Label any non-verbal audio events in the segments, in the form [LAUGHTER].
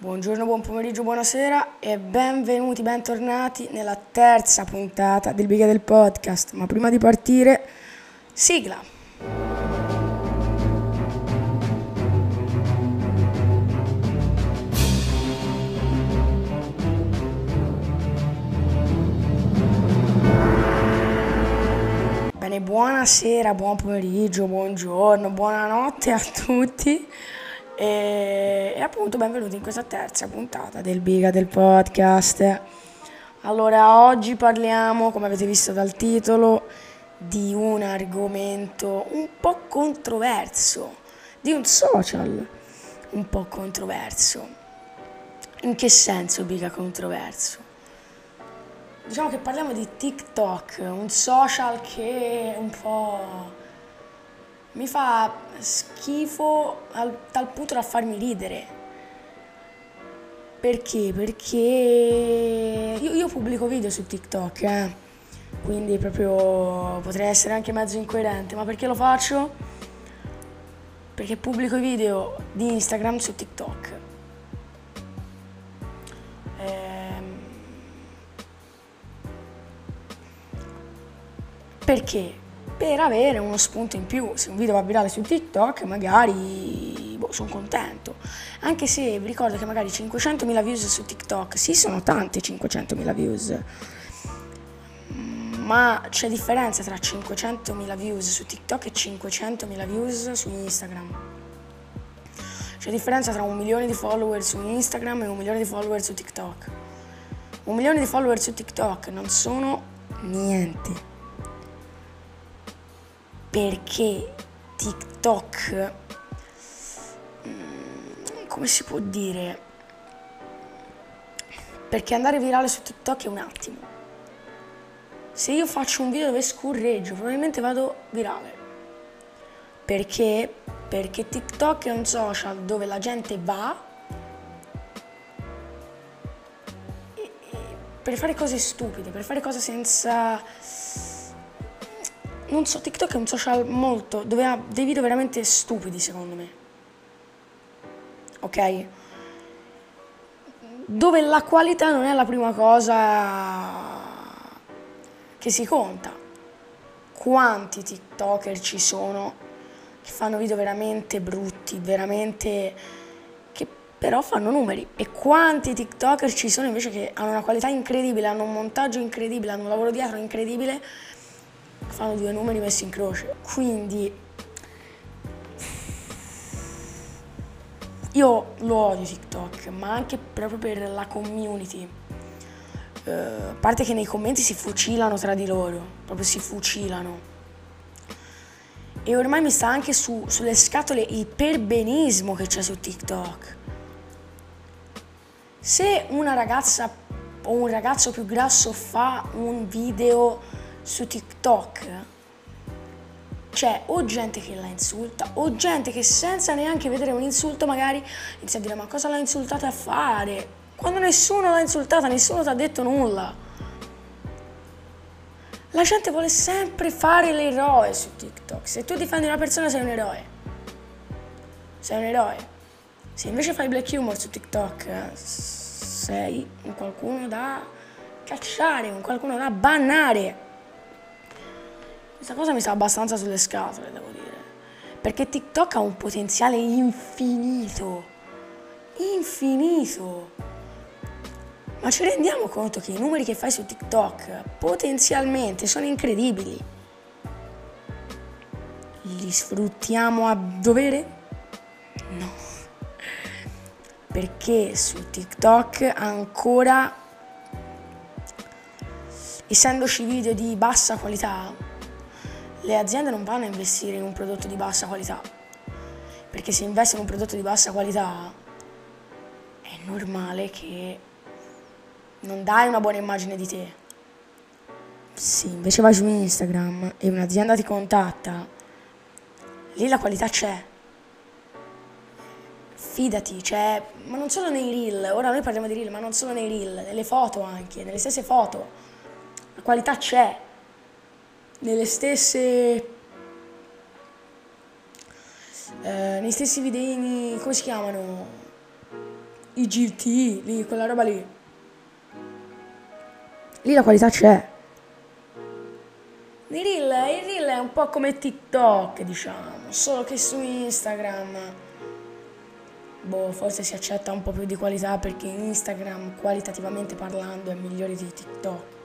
Buongiorno, buon pomeriggio, buonasera e benvenuti, bentornati nella terza puntata del Biga del Podcast. Ma prima di partire, sigla! Bene, buonasera, buon pomeriggio, buongiorno, buonanotte a tutti. E, e, appunto benvenuti in questa terza puntata del Biga del podcast. Allora, oggi parliamo, come avete visto dal titolo, di un argomento un po' controverso, di un social un po' controverso. In che senso Biga controverso? Diciamo che parliamo di TikTok, un social che un po' mi fa schifo al, tal punto da farmi ridere. Perché? Perché io, io pubblico video su TikTok, eh? quindi proprio potrei essere anche mezzo incoerente, ma perché lo faccio? Perché pubblico i video di Instagram su TikTok. Ehm... Perché? Per avere uno spunto in più. Se un video va virale su TikTok, magari boh, sono contento. Anche se vi ricordo che magari 500.000 views su TikTok, sì, sono tante 500.000 views. Ma c'è differenza tra 500.000 views su TikTok e 500.000 views su Instagram. C'è differenza tra un milione di follower su Instagram e un milione di follower su TikTok. Un milione di follower su TikTok non sono niente perché TikTok, mm, come si può dire, perché andare virale su TikTok è un attimo. Se io faccio un video dove scorreggio, probabilmente vado virale. Perché? Perché TikTok è un social dove la gente va per fare cose stupide, per fare cose senza non so, TikTok è un social molto dove ha dei video veramente stupidi secondo me. Ok? Dove la qualità non è la prima cosa che si conta. Quanti TikToker ci sono che fanno video veramente brutti, veramente che però fanno numeri e quanti TikToker ci sono invece che hanno una qualità incredibile, hanno un montaggio incredibile, hanno un lavoro dietro incredibile fanno due numeri messi in croce. Quindi io lo odio TikTok, ma anche proprio per la community. Uh, a parte che nei commenti si fucilano tra di loro, proprio si fucilano. E ormai mi sta anche su, sulle scatole il perbenismo che c'è su TikTok. Se una ragazza o un ragazzo più grasso fa un video su TikTok c'è o gente che la insulta o gente che senza neanche vedere un insulto magari inizia a dire ma cosa l'ha insultata a fare? Quando nessuno l'ha insultata, nessuno ti ha detto nulla. La gente vuole sempre fare l'eroe su TikTok. Se tu difendi una persona sei un eroe. Sei un eroe. Se invece fai black humor su TikTok sei un qualcuno da cacciare, un qualcuno da bannare. Questa cosa mi sta abbastanza sulle scatole, devo dire. Perché TikTok ha un potenziale infinito. Infinito. Ma ci rendiamo conto che i numeri che fai su TikTok potenzialmente sono incredibili. Li sfruttiamo a dovere? No. Perché su TikTok ancora, essendoci video di bassa qualità, le aziende non vanno a investire in un prodotto di bassa qualità, perché se investono in un prodotto di bassa qualità è normale che non dai una buona immagine di te. Se invece vai su Instagram e un'azienda ti contatta, lì la qualità c'è. Fidati, c'è, ma non solo nei reel, ora noi parliamo di reel, ma non solo nei reel, nelle foto anche, nelle stesse foto. La qualità c'è nelle stesse eh, nei stessi videini come si chiamano IGT, lì, quella roba lì. Lì la qualità c'è. Il reel, il reel è un po' come TikTok, diciamo, solo che su Instagram boh, forse si accetta un po' più di qualità perché Instagram qualitativamente parlando è migliore di TikTok.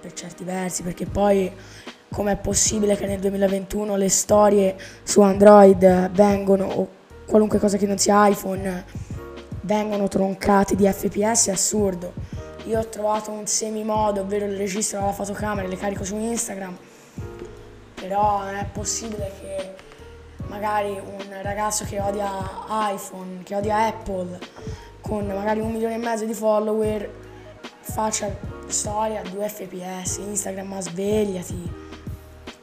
Per certi versi, perché poi com'è possibile che nel 2021 le storie su Android vengono o qualunque cosa che non sia iPhone vengono troncate di FPS è assurdo. Io ho trovato un semimodo, ovvero il registro dalla fotocamera e le carico su Instagram, però non è possibile che magari un ragazzo che odia iPhone, che odia Apple, con magari un milione e mezzo di follower, faccia storia a 2 fps, Instagram ma svegliati.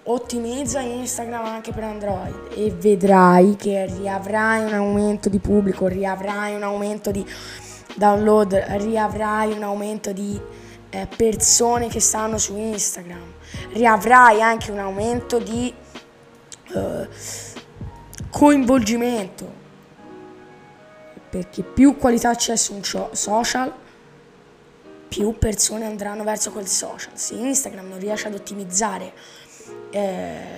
Ottimizza Instagram anche per Android e vedrai che riavrai un aumento di pubblico, riavrai un aumento di download riavrai un aumento di eh, persone che stanno su Instagram, riavrai anche un aumento di eh, coinvolgimento, perché più qualità c'è su un social, più persone andranno verso quel social. Se Instagram non riesce ad ottimizzare eh,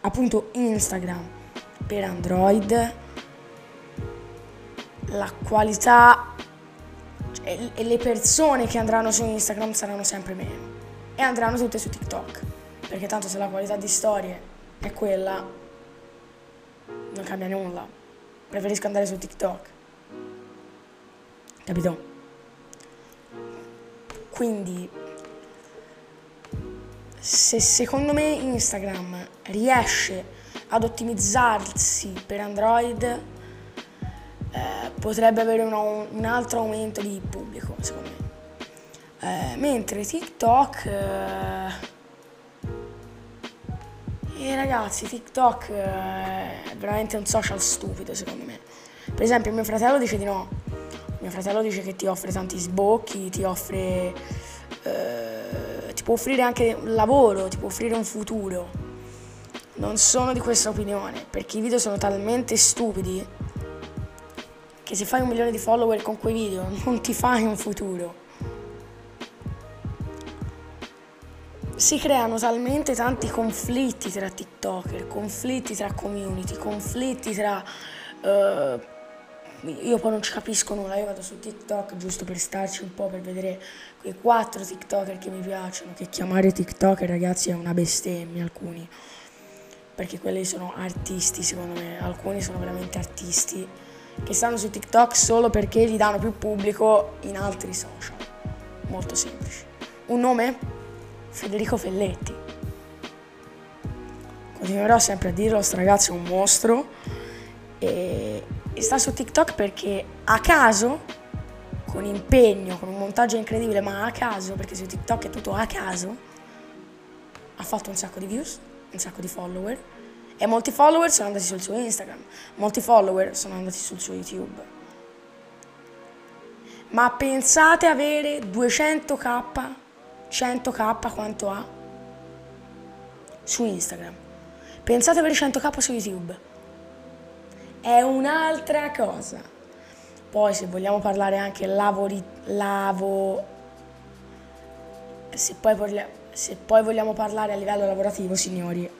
appunto Instagram per Android, la qualità cioè, e le persone che andranno su Instagram saranno sempre meno e andranno tutte su TikTok perché tanto se la qualità di storie è quella non cambia nulla preferisco andare su TikTok capito? Quindi se secondo me Instagram riesce ad ottimizzarsi per Android eh, potrebbe avere un, un, altro aumento di pubblico, secondo me. Eh, mentre TikTok... Eh, e ragazzi, TikTok eh, è veramente un social stupido, secondo me. Per esempio, mio fratello dice di no. Mio fratello dice che ti offre tanti sbocchi, ti offre... Eh, ti può offrire anche un lavoro, ti può offrire un futuro. Non sono di questa opinione, perché i video sono talmente stupidi che se fai un milione di follower con quei video [LAUGHS] non ti fai un futuro. Si creano talmente tanti conflitti tra TikToker, conflitti tra community, conflitti tra... Uh, io poi non ci capisco nulla, io vado su TikTok giusto per starci un po', per vedere quei quattro TikToker che mi piacciono, che chiamare TikToker ragazzi è una bestemmia alcuni, perché quelli sono artisti secondo me, alcuni sono veramente artisti che stanno su TikTok solo perché gli danno più pubblico in altri social. Molto semplice. Un nome? Federico Felletti. Continuerò sempre a dirlo, sto ragazzo è un mostro e, e sta su TikTok perché a caso, con impegno, con un montaggio incredibile, ma a caso, perché su TikTok è tutto a caso, ha fatto un sacco di views, un sacco di follower e molti follower sono andati sul suo Instagram, molti follower sono andati sul suo YouTube. Ma pensate avere 200k, 100k quanto ha su Instagram. Pensate avere 100k su YouTube. È un'altra cosa. Poi se vogliamo parlare anche lavori, lavo, se poi, se poi vogliamo parlare a livello lavorativo, signori,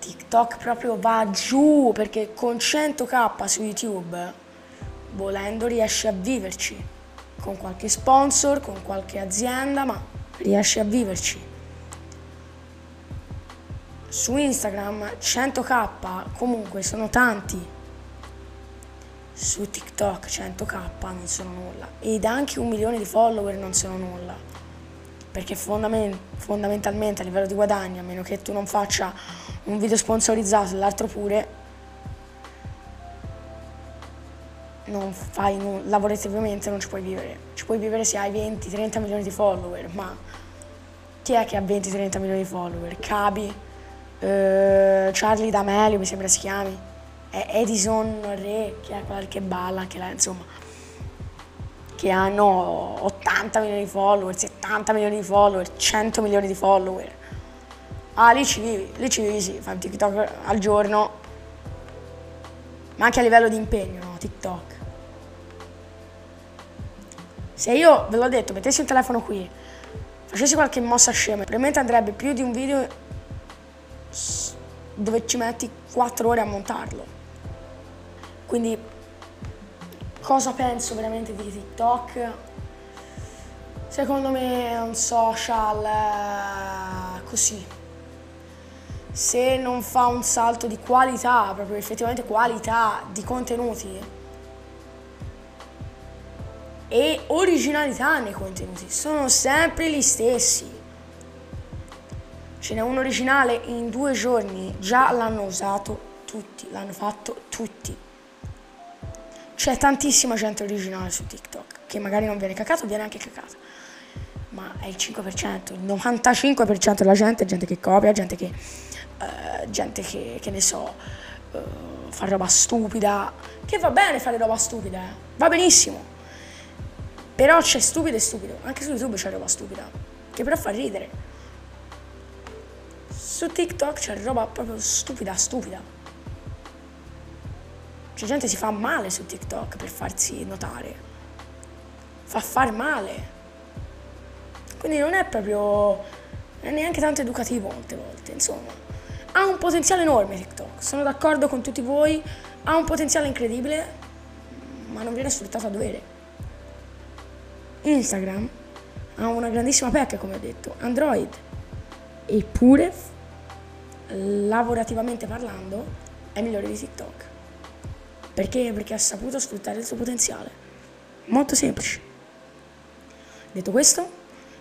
TikTok proprio va giù perché con 100k su YouTube, volendo, riesci a viverci. Con qualche sponsor, con qualche azienda, ma riesci a viverci. Su Instagram 100k comunque sono tanti. Su TikTok 100k non sono nulla. Ed anche un milione di follower non sono nulla. Perché fondament- fondamentalmente a livello di guadagno, a meno che tu non faccia un video sponsorizzato e l'altro pure, non fai nulla, lavorativamente non ci puoi vivere. Ci puoi vivere se hai 20-30 milioni di follower, ma chi è che ha 20-30 milioni di follower? Cabi, eh, Charlie D'Amelio mi sembra si chiami, Edison Re, che è qualche balla, che là, insomma, che hanno 80 milioni di follower, 70 milioni di follower, 100 milioni di follower Ah, lì ci vivi, lì ci vivi, sì, fai un TikTok al giorno. ma anche a livello di impegno, no? TikTok. Se io, ve l'ho detto, mettessi un telefono qui, facessi qualche mossa scema, probabilmente andrebbe più di un video dove ci metti 4 ore a montarlo. Quindi cosa penso veramente di TikTok? Secondo me è un social eh, così. Se non fa un salto di qualità, proprio effettivamente qualità di contenuti e originalità nei contenuti, sono sempre gli stessi. Ce n'è un originale in due giorni, già l'hanno usato tutti, l'hanno fatto tutti. C'è tantissima gente originale su TikTok che magari non viene cacato, viene anche cacato. Ma è il 5%, il 95% della gente è gente che copia, gente che, uh, gente che, che ne so, uh, fa roba stupida, che va bene fare roba stupida, eh? va benissimo. Però c'è stupido e stupido, anche su YouTube c'è roba stupida, che però fa ridere. Su TikTok c'è roba proprio stupida, stupida. C'è gente si fa male su TikTok per farsi notare. Fa far male. Quindi non è proprio. non è neanche tanto educativo molte volte. Insomma, ha un potenziale enorme TikTok. Sono d'accordo con tutti voi. Ha un potenziale incredibile, ma non viene sfruttato a dovere. Instagram ha una grandissima pecca, come ho detto. Android. Eppure lavorativamente parlando, è migliore di TikTok. Perché? Perché ha saputo sfruttare il suo potenziale. Molto semplice. Detto questo,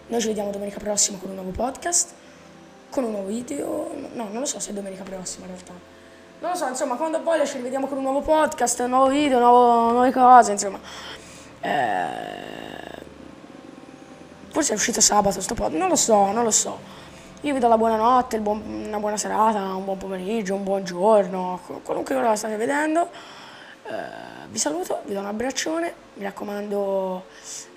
noi ci vediamo domenica prossima con un nuovo podcast, con un nuovo video. No, non lo so se è domenica prossima in realtà. Non lo so, insomma, quando poi ci rivediamo con un nuovo podcast, un nuovo video, nuovo, nuove cose, insomma. Eh, forse è uscito sabato sto podcast, non lo so, non lo so. Io vi do la buonanotte, buon, una buona serata, un buon pomeriggio, un buon giorno, qualunque ora la state vedendo. Eh, vi saluto, vi do un abbraccione, mi raccomando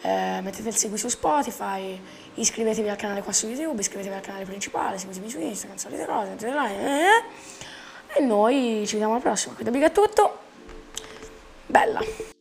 eh, mettete il segui su Spotify, iscrivetevi al canale qua su YouTube, iscrivetevi al canale principale, seguitemi su Instagram, solite cose, eh, e noi ci vediamo alla prossima. Qui da Big è tutto, bella!